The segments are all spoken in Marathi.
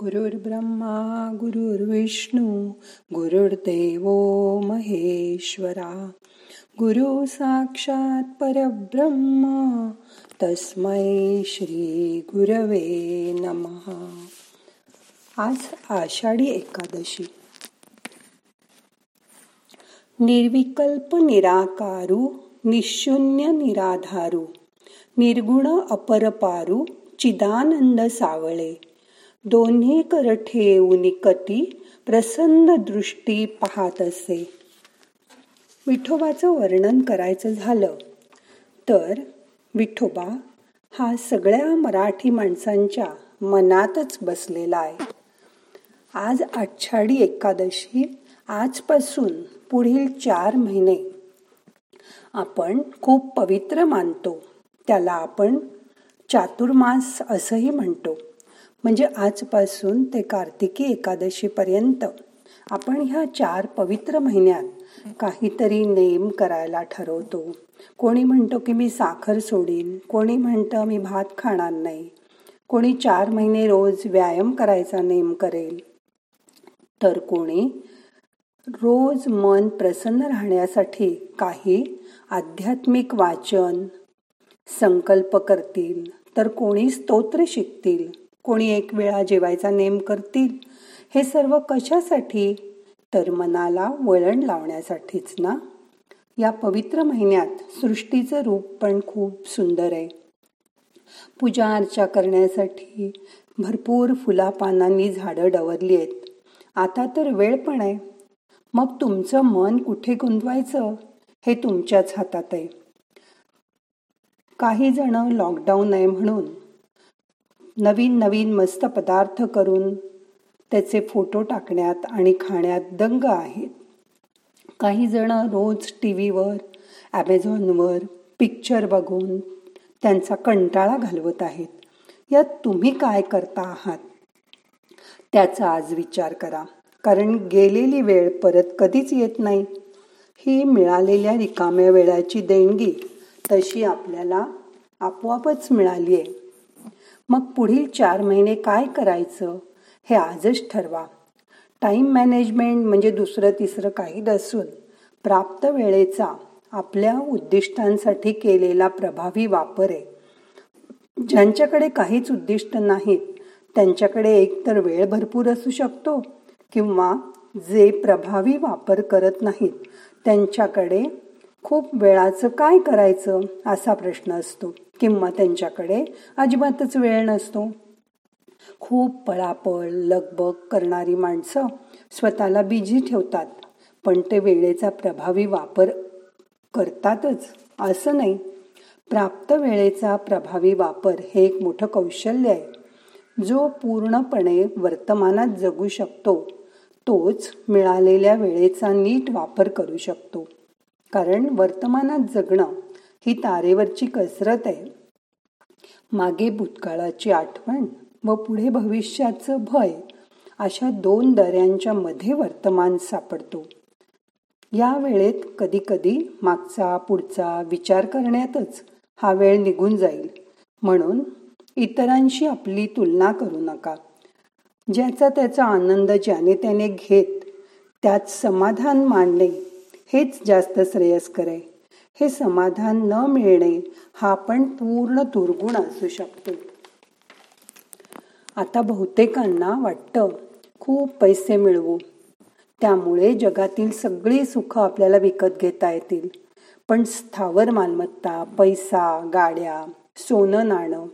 गुरुर्ब्रह्मा गुरुर्विष्णू गुरुर्देव महेश्वरा. गुरु साक्षात परब्रह्म तस्मै श्री गुरवे नमः. आज आषाढी एकादशी. निर्विकल्प निराकारू निशून्य निराधारू निर्गुण अपरपारू चिदानंद सावळे. दोन्ही कर ठेवून कती प्रसन्न दृष्टी पाहत असे. विठोबाचं वर्णन करायचं झालं. तर विठोबा हा सगळ्या मराठी माणसांच्या मनातच बसलेला आहे. आज आषाढी एकादशी आजपासून पुढील चार महिने. आपण खूप पवित्र मानतो. त्याला आपण चातुर्मास असंही म्हणतो. म्हणजे आजपासून ते कार्तिकी एकादशीपर्यंत. आपण ह्या चार पवित्र महिन्यात काहीतरी नेम करायला ठरवतो. कोणी म्हणतो की मी साखर सोडीन कोणी म्हणतं मी भात खाणार नाही कोणी चार महिने रोज व्यायाम करायचा नेम करेल. तर कोणी रोज मन प्रसन्न राहण्यासाठी काही आध्यात्मिक वाचन संकल्प करतील तर कोणी स्तोत्र शिकतील. कोणी एक वेळा जेवायचा नेम करतील? हे सर्व कशासाठी? तर मनाला वळण लावण्यासाठीच ना? या पवित्र महिन्यात सृष्टीचं रूप पण खूप सुंदर आहे. पूजा अर्चा करण्यासाठी भरपूर फुला पानांनी झाडं डवरली आहेत. आता तर वेळ पण आहे. मग तुमचं मन कुठे गुंतवायचं? हे तुमच्याच हातात आहे. काही जण लॉकडाऊन आहे म्हणून नवीन नवीन मस्त पदार्थ करून त्याचे फोटो टाकण्यात आणि खाण्यात दंग आहेत. काही जण रोज टी व्हीवर ॲमेझॉनवर पिक्चर बघून त्यांचा कंटाळा घालवत आहेत. यात तुम्ही काय करता आहात? त्याचा आज विचार करा. कारण गेलेली वेळ परत कधीच येत नाही. ही मिळालेल्या रिकाम्या वेळाची देणगी तशी आपल्याला आपोआपच मिळाली आहे मग पुढील चार महिने काय करायचं हे आजच ठरवा. टाईम मॅनेजमेंट म्हणजे दुसरं तिसरं काही नसून प्राप्त वेळेचा आपल्या उद्दिष्टांसाठी केलेला प्रभावी वापर आहे. ज्यांच्याकडे काहीच उद्दिष्ट नाहीत त्यांच्याकडे एकतर वेळ भरपूर असू शकतो किंवा जे प्रभावी वापर करत नाहीत त्यांच्याकडे खूप वेळाचं काय करायचं असा प्रश्न असतो. किंवा त्यांच्याकडे अजिबातच वेळ नसतो. खूप पळापळ लगबग करणारी माणसं स्वतःला बिझी ठेवतात पण ते वेळेचा प्रभावी वापर करतातच असं नाही. प्राप्त वेळेचा प्रभावी वापर हे एक मोठं कौशल्य आहे. जो पूर्णपणे वर्तमानात जगू शकतो तोच मिळालेल्या वेळेचा नीट वापर करू शकतो. कारण वर्तमानात जगणं ही तारेवरची कसरत आहे. मागे भूतकाळाची आठवण व पुढे भविष्याचं भय अशा दोन दऱ्यांच्या मध्ये वर्तमान सापडतो. या वेळेत कधी कधी मागचा पुढचा विचार करण्यातच हा वेळ निघून जाईल. म्हणून इतरांशी आपली तुलना करू नका. ज्याचा त्याचा आनंद ज्याने त्याने घेत त्यात समाधान मानले हेच जास्त श्रेयस्कर आहे. हे समाधान न मिळणे हा पण पूर्ण दुर्गुण असू शकतो. आता बहुतेकांना वाटतं खूप पैसे मिळवू. त्यामुळे जगातील सगळी सुखं आपल्याला विकत घेता येतील. पण स्थावर मालमत्ता पैसा गाड्या सोनं नाणं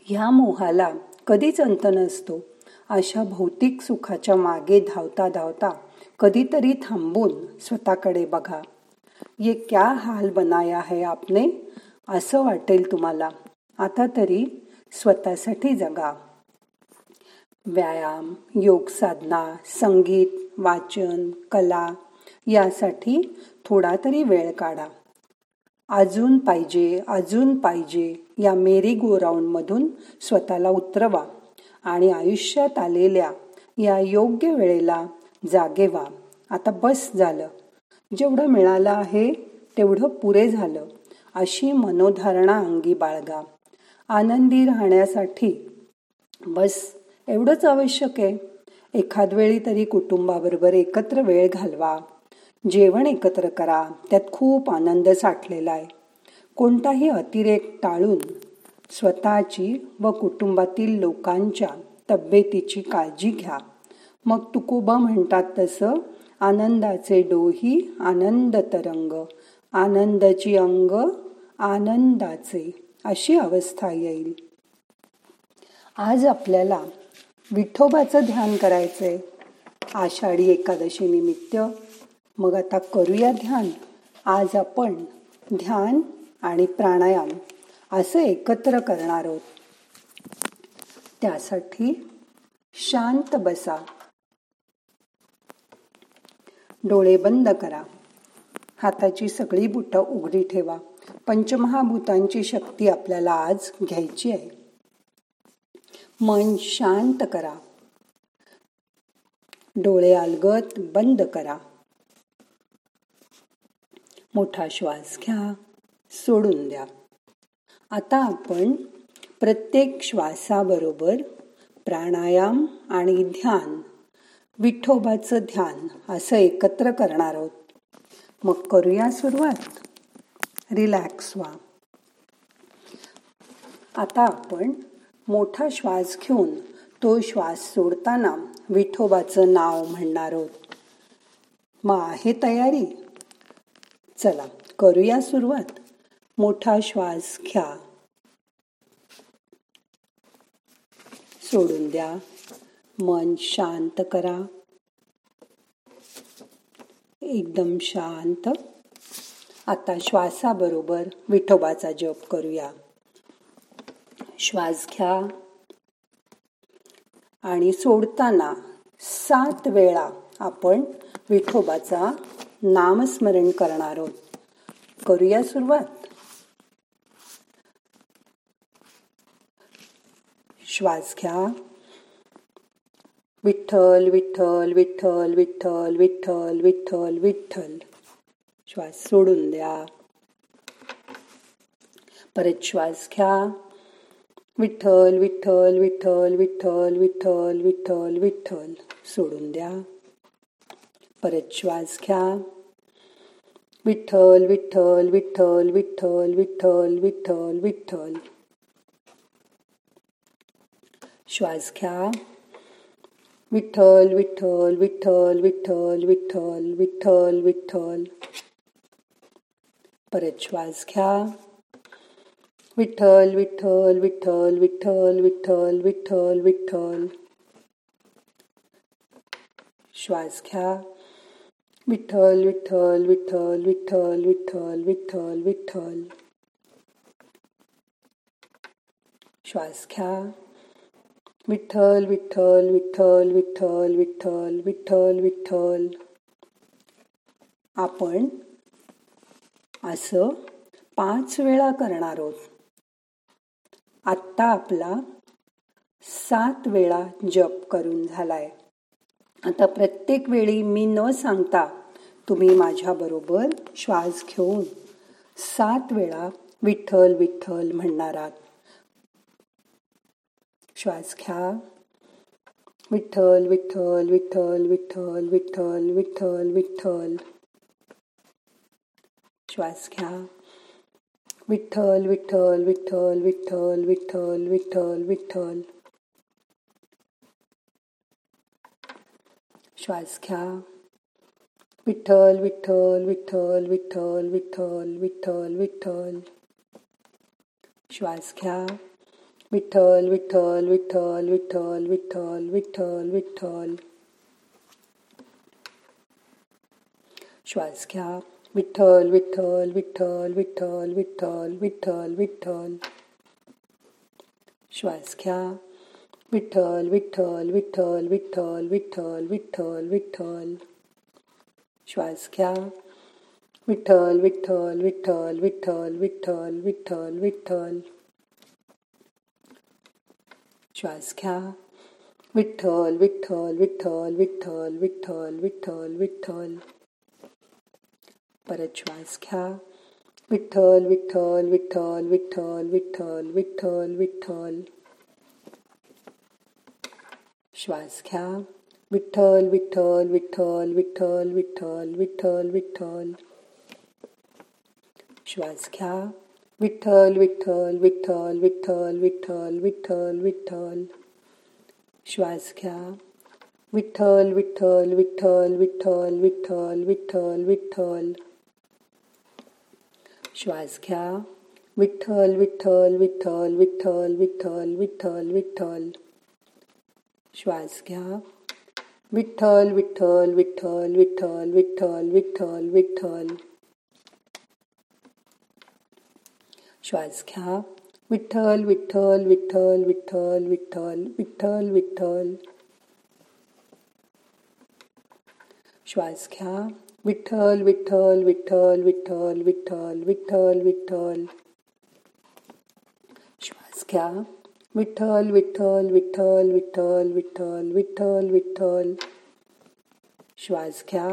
ह्या मोहाला कधीच अंत नसतो. अशा भौतिक सुखाच्या मागे धावता धावता कधीतरी थांबून स्वतःकडे बघा. ये क्या हाल बनाया है आपने? असं वाटेल तुम्हाला. आता तरी स्वतःसाठी जगा. व्यायाम योग साधना संगीत वाचन कला यासाठी थोडा तरी वेळ काढा. अजून पाहिजे अजून पाहिजे या मेरी गो राऊंडमधून स्वतःला उतरवा आणि आयुष्यात आलेल्या या योग्य वेळेला जागे व्हा. आता बस झालं. जेवढं मिळालं आहे तेवढं पुरे झालं अशी मनोधारणा अंगी बाळगा. आनंदी राहण्यासाठी बस एवढंच आवश्यक आहे. एखाद वेळी तरी कुटुंबाबरोबर एकत्र वेळ घालवा. जेवण एकत्र करा त्यात खूप आनंद साठलेला आहे. कोणताही अतिरेक टाळून स्वतःची व कुटुंबातील लोकांच्या तब्येतीची काळजी घ्या. मग तुकोबा म्हणतात तसं आनंदाचे डोही आनंद तरंग आनंदाची अंग आनंदाचे अशी अवस्था येईल. आज आपल्याला विठोबाचं ध्यान करायचंय. आषाढी एकादशी निमित्त. मग आता करूया ध्यान. आज आपण ध्यान आणि प्राणायाम असं एकत्र करणार आहोत. त्यासाठी शांत बसा. डोळे बंद करा. हाताची सगळी बुटं उघडी ठेवा. पंचमहाभूतांची शक्ती आपल्याला आज घ्यायची आहे. मन शांत करा. डोळे अलगत बंद करा. मोठा श्वास घ्या. सोडून द्या. आता आपण प्रत्येक श्वासाबरोबर प्राणायाम आणि ध्यान विठोबाचं ध्यान असं एकत्र करणार आहोत. मग करूया सुरुवात. रिलॅक्स व्हा. आता आपण मोठा श्वास घेऊन तो श्वास सोडताना विठोबाचं नाव म्हणणार आहोत. मग आहे तयारी? चला करूया सुरुवात. मोठा श्वास घ्या. सोडून द्या. मन शांत करा. एकदम शांत. आता श्वासाबरोबर विठोबाचा जप करूया. श्वास घ्या. आणि सोडताना सात वेळा आपण विठोबाचा नामस्मरण करणार आहोत. करूया सुरुवात. श्वास घ्या. विठ्ठल विठ्ठल विठ्ठल विठ्ठल विठ्ठल विठ्ठल विठ्ठल श्वास सोडून द्या परत श्वास घ्या विठ्ठल विठ्ठल विठ्ठल विठ्ठल विठ्ठल विठ्ठल विठ्ठल सोडून द्या परत श्वास घ्या विठ्ठल विठ्ठल विठ्ठल विठ्ठल विठ्ठल विठ्ठल विठ्ठल श्वास घ्या विठ्ठल विठ्ठल विठ्ठल विठ्ठल विठ्ठल विठ्ठल विठ्ठल परत श्वास घ्या विठ्ठल विठ्ठल विठ्ठल विठ्ठल विठ्ठल विठ्ठल विठ्ठल श्वास घ्या विठ्ठल विठ्ठल विठ्ठल विठ्ठल विठ्ठल विठ्ठल विठ्ठल श्वास घ्या विठ्ठल विठ्ठल विठ्ठल विठ्ठल विठ्ठल विठ्ठल विठ्ठल. आपण असं पाच वेळा करणार आहोत. आत्ता आपला सात वेळा जप करून झालाय. आता प्रत्येक वेळी मी न सांगता तुम्ही माझ्याबरोबर श्वास घेऊन सात वेळा विठ्ठल विठ्ठल म्हणणार आहात. श्वास घ्या विठ्ठल विठ्ठल विठ्ठल विठ्ठल विठ्ठल विठ्ठल विठ्ठल श्वास घ्या विठ्ठल विठ्ठल विठ्ठल विठ्ठल विठ्ठल विठ्ठल विठ्ठल श्वास घ्या विठ्ठल विठ्ठल विठ्ठल विठ्ठल विठ्ठल विठ्ठल विठ्ठल श्वास घ्या विठ्ठल विठ्ठल विठ्ठल विठ्ठल विठ्ठल विठ्ठल विठ्ठल श्वास घ्या विठ्ठल विठ्ठल विठ्ठल विठ्ठल विठ्ठल विठ्ठल विठ्ठल श्वास घ्या विठ्ठल विठ्ठल विठ्ठल विठ्ठल विठ्ठल विठ्ठल विठ्ठल श्वास घ्या विठ्ठल विठ्ठल विठ्ठल विठ्ठल विठ्ठल विठ्ठल विठ्ठल श्वास घ्या विठ्ठल विठ्ठल विठ्ठल विठ्ठल विठ्ठल विठ्ठल विठ्ठल परत श्वास घ्या विठ्ठल विठ्ठल विठ्ठल विठ्ठल विठ्ठल विठ्ठल विठ्ठल श्वास घ्या विठ्ठल विठ्ठल विठ्ठल विठ्ठल विठ्ठल विठ्ठल विठ्ठल श्वास घ्या विठ्ठल विठ्ठल विठ्ठल विठ्ठल विठ्ठल विठ्ठल विठ्ठल श्वास घ्या विठ्ठल विठ्ठल विठ्ठल विठ्ठल विठ्ठल विठ्ठल विठ्ठल श्वास घ्या विठ्ठल विठ्ठल विठ्ठल विठ्ठल विठ्ठल विठ्ठल विठ्ठल श्वास घ्या विठ्ठल विठ्ठल विठ्ठल विठ्ठल विठ्ठल विठ्ठल विठ्ठल श्वास घ्या विठ्ठल विठ्ठल विठ्ठल विठ्ठल विठ्ठल विठ्ठल विठ्ठल श्वास घ्या विठ्ठल विठ्ठल विठ्ठल विठ्ठल विठ्ठल विठ्ठल विठ्ठल श्वास घ्या विठ्ठल विठ्ठल विठ्ठल विठ्ठल विठ्ठल विठ्ठल विठ्ठल श्वास घ्या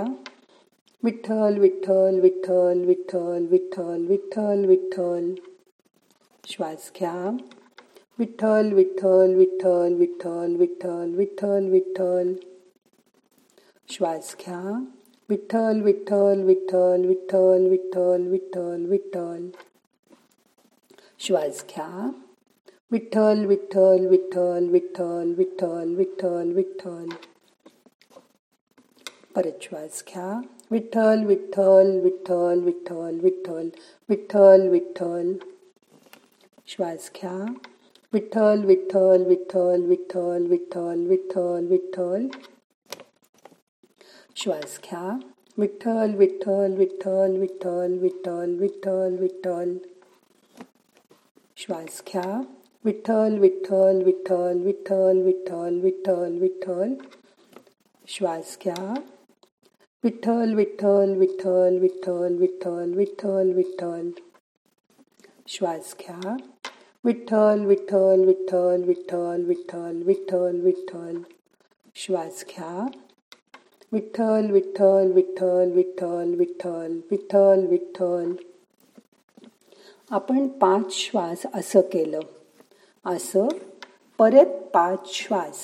विठ्ठल विठ्ठल विठ्ठल विठ्ठल विठ्ठल विठ्ठल विठ्ठल श्वास घ्या विठ्ठल विठ्ठल विठ्ठल विठ्ठल विठ्ठल विठ्ठल विठ्ठल श्वास घ्या विठ्ठल विठ्ठल विठ्ठल विठ्ठल विठ्ठल विठ्ठल विठ्ठल श्वास घ्या विठ्ठल विठ्ठल विठ्ठल विठ्ठल विठ्ठल विठ्ठल विठ्ठल परत श्वास घ्या विठ्ठल विठ्ठल विठ्ठल विठ्ठल विठ्ठल विठ्ठल विठ्ठल श्वास घ्या विठ्ठल विठ्ठल विठ्ठल विठ्ठल विठ्ठल विठ्ठल विठ्ठल श्वास घ्या विठ्ठल विठ्ठल विठ्ठल विठ्ठल विठ्ठल विठ्ठल विठ्ठल श्वास घ्या विठ्ठल विठ्ठल विठ्ठल विठ्ठल विठ्ठल विठ्ठल विठ्ठल श्वास घ्या विठ्ठल विठ्ठल विठ्ठल विठ्ठल विठ्ठल विठ्ठल विठ्ठल श्वास घ्या विठ्ठल विठ्ठल विठ्ठल विठ्ठल विठ्ठल विठ्ठल विठ्ठल श्वास घ्या विठ्ठल विठ्ठल विठ्ठल विठ्ठल विठ्ठल विठ्ठल विठ्ठल आपण पाच श्वास असं केलं असं परत पाच श्वास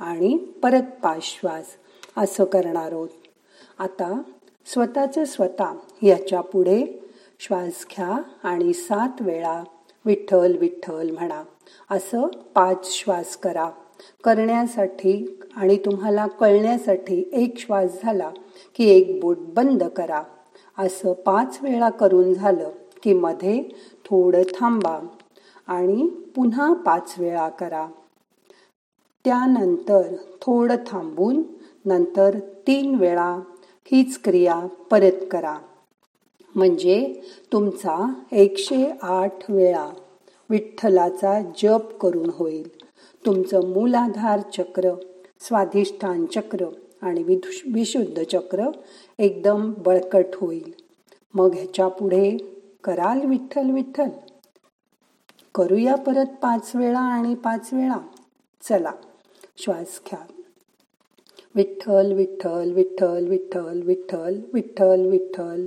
आणि परत पाच श्वास असं करणार आहोत आता स्वतःचं स्वतः याच्यापुढे श्वास घ्या आणि सात वेळा विठ्ठल विठ्ठल म्हणा. असं पाच श्वास करा. करण्यासाठी आणि तुम्हाला कळण्यासाठी एक श्वास झाला की एक बोट बंद करा. असं पाच वेळा करून झालं की मध्ये थोडं थांबा आणि पुन्हा पाच वेळा करा. त्यानंतर थोडं थांबून नंतर तीन वेळा हीच क्रिया परत करा. म्हणजे तुमचा एकशे आठ वेळा विठ्ठलाचा जप करून होईल. तुमचं मूलाधार चक्र स्वाधिष्ठान चक्र आणि विशुद्ध चक्र एकदम बळकट होईल. मग ह्याच्या पुढे कराल विठ्ठल विठ्ठल? करूया परत पाच वेळा आणि पाच वेळा. चला श्वास घ्या. विठ्ठल विठ्ठल विठ्ठल विठ्ठल विठ्ठल विठ्ठल विठ्ठल.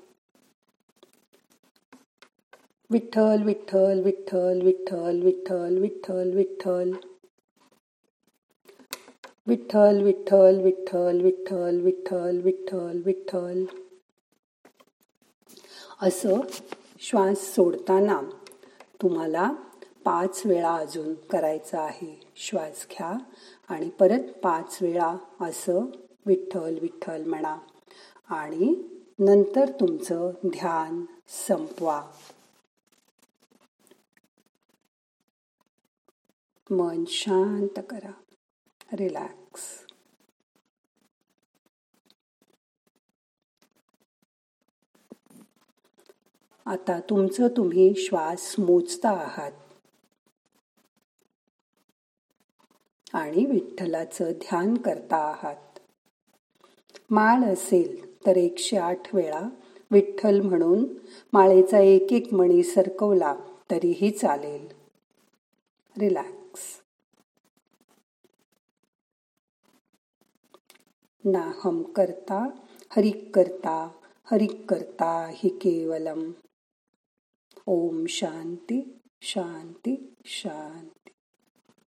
विठ्ठल विठ्ठल विठ्ठल विठ्ठल विठ्ठल विठ्ठल विठ्ठल विठ्ठल विठ्ठल विठ्ठल विठ्ठल विठ्ठल विठ्ठल विठ्ठल असं श्वास सोडताना तुम्हाला पाच वेळा अजून करायचं आहे श्वास घ्या आणि परत पाच वेळा असं विठ्ठल विठ्ठल म्हणा आणि नंतर तुमचं ध्यान संपवा मन शांत करा. रिलॅक्स. आता तुमचं तुम्ही श्वास मोजता आहात. आणि विठ्ठलाचं ध्यान करता आहात. माळ असेल तर एकशे आठ वेळा विठ्ठल म्हणून माळेचा एक एक मणी सरकवला तरीही चालेल. रिलॅक्स. नाहम करता हरिक करता हरिक करता हि केवलम। ओम शांती शांती शांती।